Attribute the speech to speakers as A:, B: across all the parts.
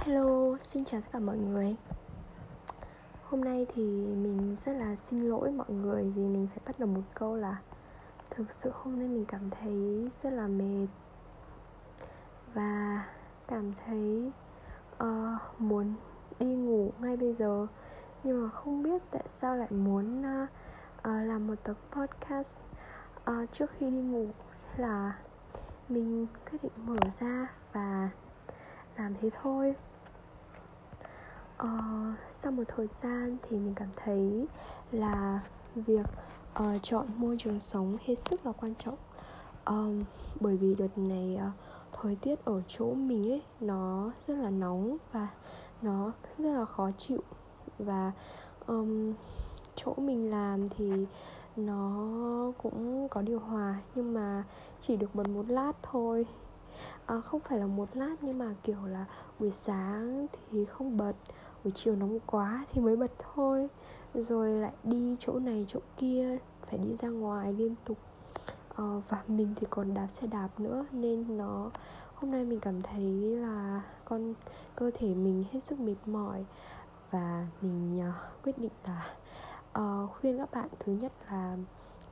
A: Hello, xin chào tất cả mọi người. Hôm nay thì mình rất là xin lỗi mọi người vì mình phải bắt đầu một câu là Thực sự hôm nay mình cảm thấy rất là mệt Và cảm thấy uh, muốn đi ngủ ngay bây giờ. Nhưng mà không biết tại sao lại muốn uh, uh, làm một tập podcast uh, trước khi đi ngủ. Là mình quyết định mở ra và làm thế thôi uh, sau một thời gian thì mình cảm thấy là việc uh, chọn môi trường sống hết sức là quan trọng. Um, bởi vì đợt này uh, thời tiết ở chỗ mình ấy nó rất là nóng và nó rất là khó chịu. Và um, chỗ mình làm thì nó cũng có điều hòa nhưng mà chỉ được bật một lát thôi. À, không phải là một lát nhưng mà kiểu là buổi sáng thì không bật buổi chiều nóng quá thì mới bật thôi. Rồi lại đi chỗ này chỗ kia phải đi ra ngoài liên tục. Ờ, và mình thì còn đạp xe đạp nữa nên nó hôm nay mình cảm thấy là con cơ thể mình hết sức mệt mỏi. Và mình uh, quyết định là uh, khuyên các bạn thứ nhất là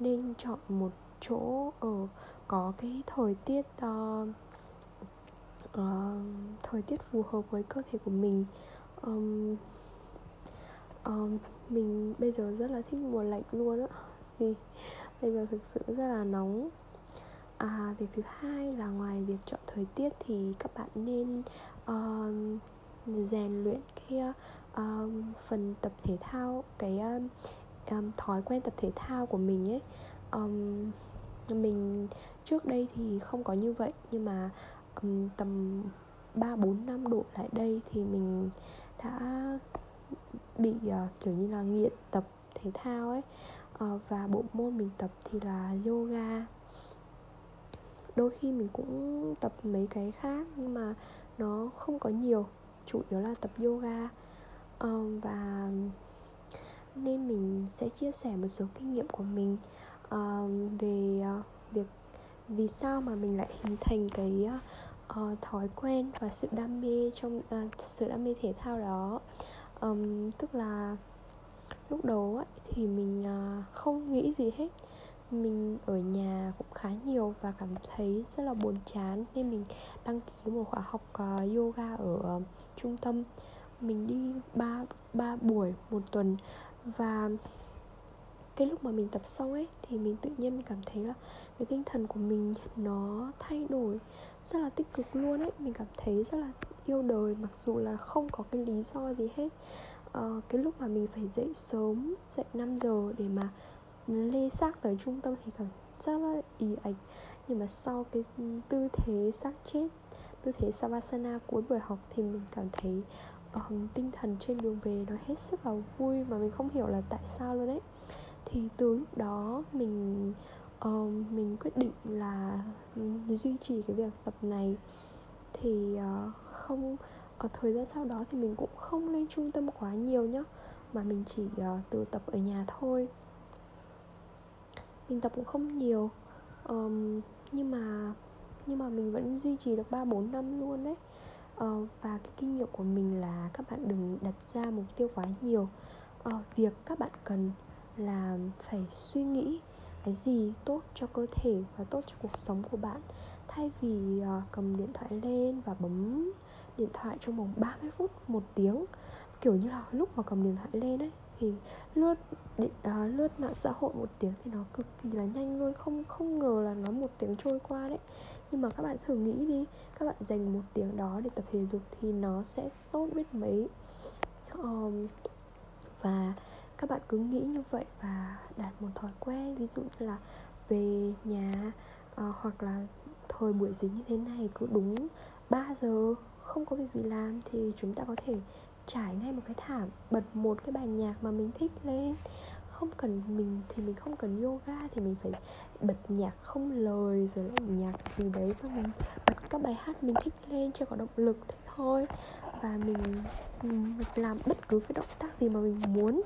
A: nên chọn một chỗ ở có cái thời tiết uh, uh, thời tiết phù hợp với cơ thể của mình um, um, mình bây giờ rất là thích mùa lạnh luôn á. Vì bây giờ thực sự rất là nóng. À việc thứ hai là ngoài việc chọn thời tiết thì các bạn nên um, rèn luyện cái um, phần tập thể thao cái um, thói quen tập thể thao của mình ấy. Um, mình trước đây thì không có như vậy nhưng mà um, tầm 3 4 năm độ lại đây thì mình đã bị uh, kiểu như là nghiện tập thể thao ấy. Uh, và bộ môn mình tập thì là yoga. Đôi khi mình cũng tập mấy cái khác nhưng mà nó không có nhiều chủ yếu là tập yoga. Uh, và nên mình sẽ chia sẻ một số kinh nghiệm của mình uh, về uh, việc vì sao mà mình lại hình thành cái uh, Ờ, thói quen và sự đam mê trong uh, sự đam mê thể thao đó. Um, tức là lúc đầu ấy, thì mình uh, không nghĩ gì hết. Mình ở nhà cũng khá nhiều và cảm thấy rất là buồn chán nên mình đăng ký một khóa học uh, yoga ở uh, trung tâm. Mình đi ba ba buổi một tuần và cái lúc mà mình tập xong ấy thì mình tự nhiên mình cảm thấy là cái tinh thần của mình nó thay đổi rất là tích cực luôn ấy. Mình cảm thấy rất là yêu đời mặc dù là không có cái lý do gì hết. Uh, cái lúc mà mình phải dậy sớm dậy 5 giờ để mà lê xác tới trung tâm thì cảm rất là ý ạch nhưng mà sau cái tư thế xác chết tư thế savasana cuối buổi học thì mình cảm thấy um, tinh thần trên đường về nó hết sức là vui mà mình không hiểu là tại sao luôn đấy thì từ lúc đó mình uh, mình quyết định là duy trì cái việc tập này. Thì uh, không ở thời gian sau đó thì mình cũng không lên trung tâm quá nhiều nhá mà mình chỉ uh, tự tập ở nhà thôi. Mình tập cũng không nhiều um, nhưng mà nhưng mà mình vẫn duy trì được ba bốn năm luôn đấy. Uh, và cái kinh nghiệm của mình là các bạn đừng đặt ra mục tiêu quá nhiều. Uh, việc các bạn cần là phải suy nghĩ cái gì tốt cho cơ thể và tốt cho cuộc sống của bạn. Thay vì uh, cầm điện thoại lên và bấm điện thoại trong vòng 30 phút một tiếng kiểu như là lúc mà cầm điện thoại lên ấy thì lướt điện uh, lướt mạng xã hội một tiếng thì nó cực kỳ là nhanh luôn. Không không ngờ là nó một tiếng trôi qua đấy. Nhưng mà các bạn thử nghĩ đi các bạn dành một tiếng đó để tập thể dục thì nó sẽ tốt biết mấy. Um, và các bạn cứ nghĩ như vậy và đạt một thói quen ví dụ như là về nhà uh, hoặc là thời buổi dịch như thế này cứ đúng 3 giờ không có việc gì làm thì chúng ta có thể trải ngay một cái thảm bật một cái bài nhạc mà mình thích lên. Không cần mình thì mình không cần yoga thì mình phải bật nhạc không lời rồi lại nhạc gì đấy cho mình. Bật các bài hát mình thích lên cho có động lực thế thôi. Và mình, mình làm bất cứ cái động tác gì mà mình muốn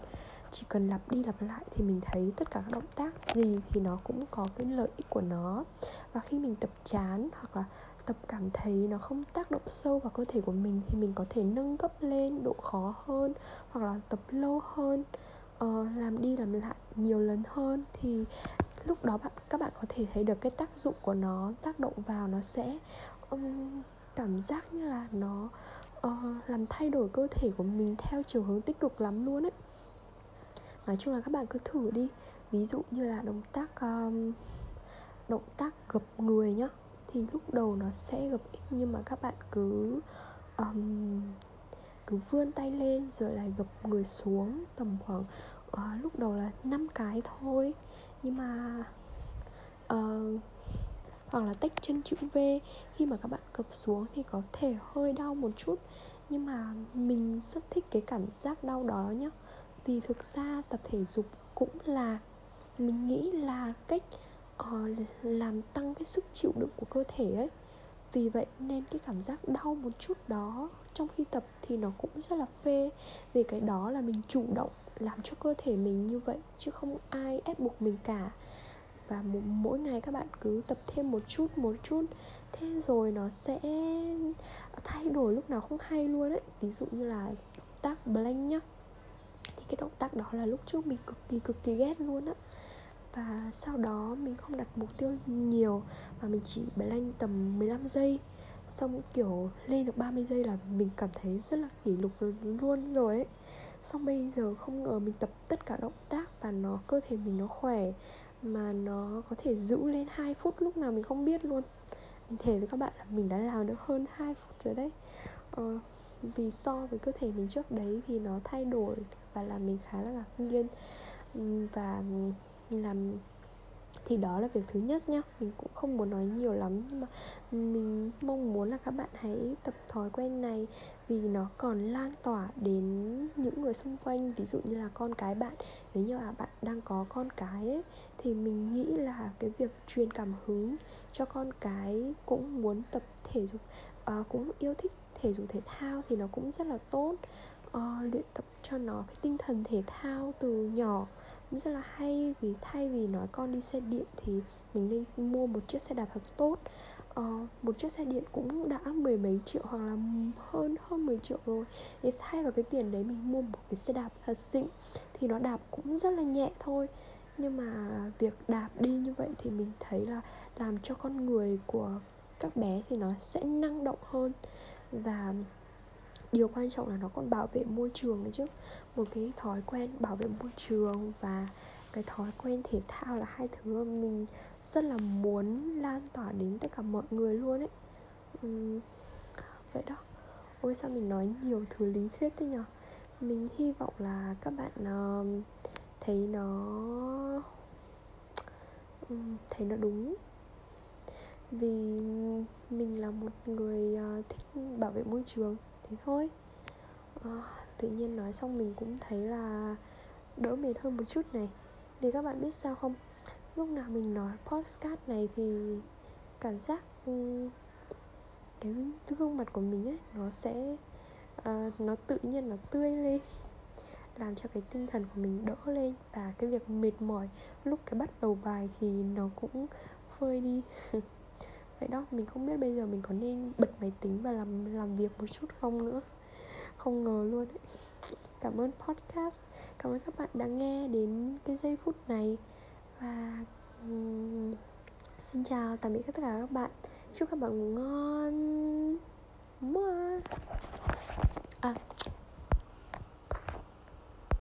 A: chỉ cần lặp đi lặp lại thì mình thấy tất cả các động tác gì thì nó cũng có cái lợi ích của nó. Và khi mình tập chán hoặc là tập cảm thấy nó không tác động sâu vào cơ thể của mình thì mình có thể nâng cấp lên độ khó hơn hoặc là tập lâu hơn uh, làm đi làm lại nhiều lần hơn thì lúc đó bạn các bạn có thể thấy được cái tác dụng của nó tác động vào nó sẽ um, cảm giác như là nó uh, làm thay đổi cơ thể của mình theo chiều hướng tích cực lắm luôn ấy nói chung là các bạn cứ thử đi. Ví dụ như là động tác um, động tác gập người nhá thì lúc đầu nó sẽ gập ít nhưng mà các bạn cứ um, cứ vươn tay lên rồi lại gập người xuống tầm khoảng uh, lúc đầu là 5 cái thôi. Nhưng mà uh, hoặc là tách chân chữ V khi mà các bạn gập xuống thì có thể hơi đau một chút. Nhưng mà mình rất thích cái cảm giác đau đó nhá vì thực ra tập thể dục cũng là mình nghĩ là cách uh, làm tăng cái sức chịu đựng của cơ thể ấy. Vì vậy nên cái cảm giác đau một chút đó trong khi tập thì nó cũng rất là phê. Vì cái đó là mình chủ động làm cho cơ thể mình như vậy chứ không ai ép buộc mình cả. Và mỗi ngày các bạn cứ tập thêm một chút một chút. Thế rồi nó sẽ thay đổi lúc nào không hay luôn ấy. Ví dụ như là động tác blank nhá cái động tác đó là lúc trước mình cực kỳ cực kỳ ghét luôn á. Và sau đó mình không đặt mục tiêu nhiều mà mình chỉ blank tầm 15 giây. Xong kiểu lên được 30 giây là mình cảm thấy rất là kỷ lục luôn rồi ấy. Xong bây giờ không ngờ mình tập tất cả động tác và nó cơ thể mình nó khỏe mà nó có thể giữ lên 2 phút lúc nào mình không biết luôn. Mình thề với các bạn là mình đã làm được hơn 2 phút rồi đấy. Ờ, vì so với cơ thể mình trước đấy thì nó thay đổi và làm mình khá là ngạc nhiên. Và làm thì đó là việc thứ nhất nhá. Mình cũng không muốn nói nhiều lắm nhưng mà mình mong muốn là các bạn hãy tập thói quen này vì nó còn lan tỏa đến những người xung quanh. Ví dụ như là con cái bạn nếu như là bạn đang có con cái ấy, thì mình nghĩ là cái việc truyền cảm hứng cho con cái cũng muốn tập thể dục à, cũng yêu thích thể dục thể thao thì nó cũng rất là tốt. Uh, luyện tập cho nó cái tinh thần thể thao từ nhỏ cũng rất là hay vì thay vì nói con đi xe điện thì mình nên mua một chiếc xe đạp thật tốt. Uh, một chiếc xe điện cũng đã mười mấy triệu hoặc là hơn hơn 10 triệu rồi. Thì thay vào cái tiền đấy mình mua một cái xe đạp thật xịn thì nó đạp cũng rất là nhẹ thôi. Nhưng mà việc đạp đi như vậy thì mình thấy là làm cho con người của các bé thì nó sẽ năng động hơn và điều quan trọng là nó còn bảo vệ môi trường nữa chứ. Một cái thói quen bảo vệ môi trường và cái thói quen thể thao là hai thứ mà mình rất là muốn lan tỏa đến tất cả mọi người luôn ấy. Uhm, vậy đó. Ôi sao mình nói nhiều thứ lý thuyết thế nhở? Mình hy vọng là các bạn uh, thấy nó um, thấy nó đúng vì mình là một người à, thích bảo vệ môi trường thế thôi. À, tự nhiên nói xong mình cũng thấy là đỡ mệt hơn một chút này. Vì các bạn biết sao không? Lúc nào mình nói podcast này thì cảm giác ừ, cái gương mặt của mình ấy nó sẽ uh, nó tự nhiên nó tươi lên làm cho cái tinh thần của mình đỡ lên và cái việc mệt mỏi lúc cái bắt đầu bài thì nó cũng phơi đi. vậy đó mình không biết bây giờ mình có nên bật máy tính và làm làm việc một chút không nữa. Không ngờ luôn ấy. cảm ơn podcast. Cảm ơn các bạn đã nghe đến cái giây phút này. Và um, xin chào tạm biệt tất cả các bạn. Chúc các bạn ngủ ngon. Mua. À,